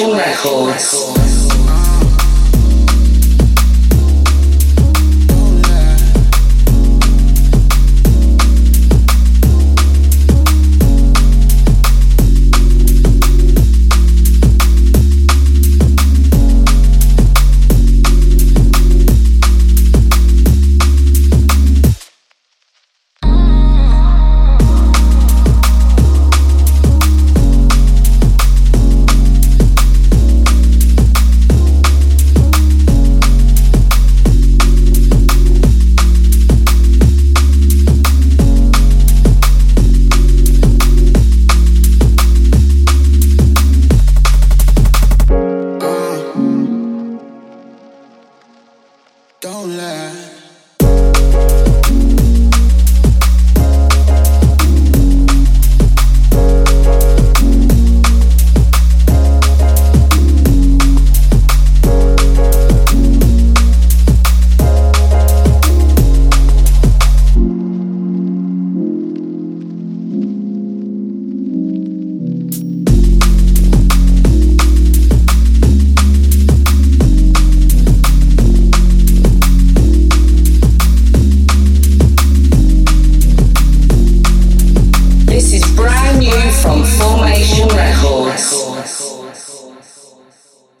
Records. Records. Don't lie. Records.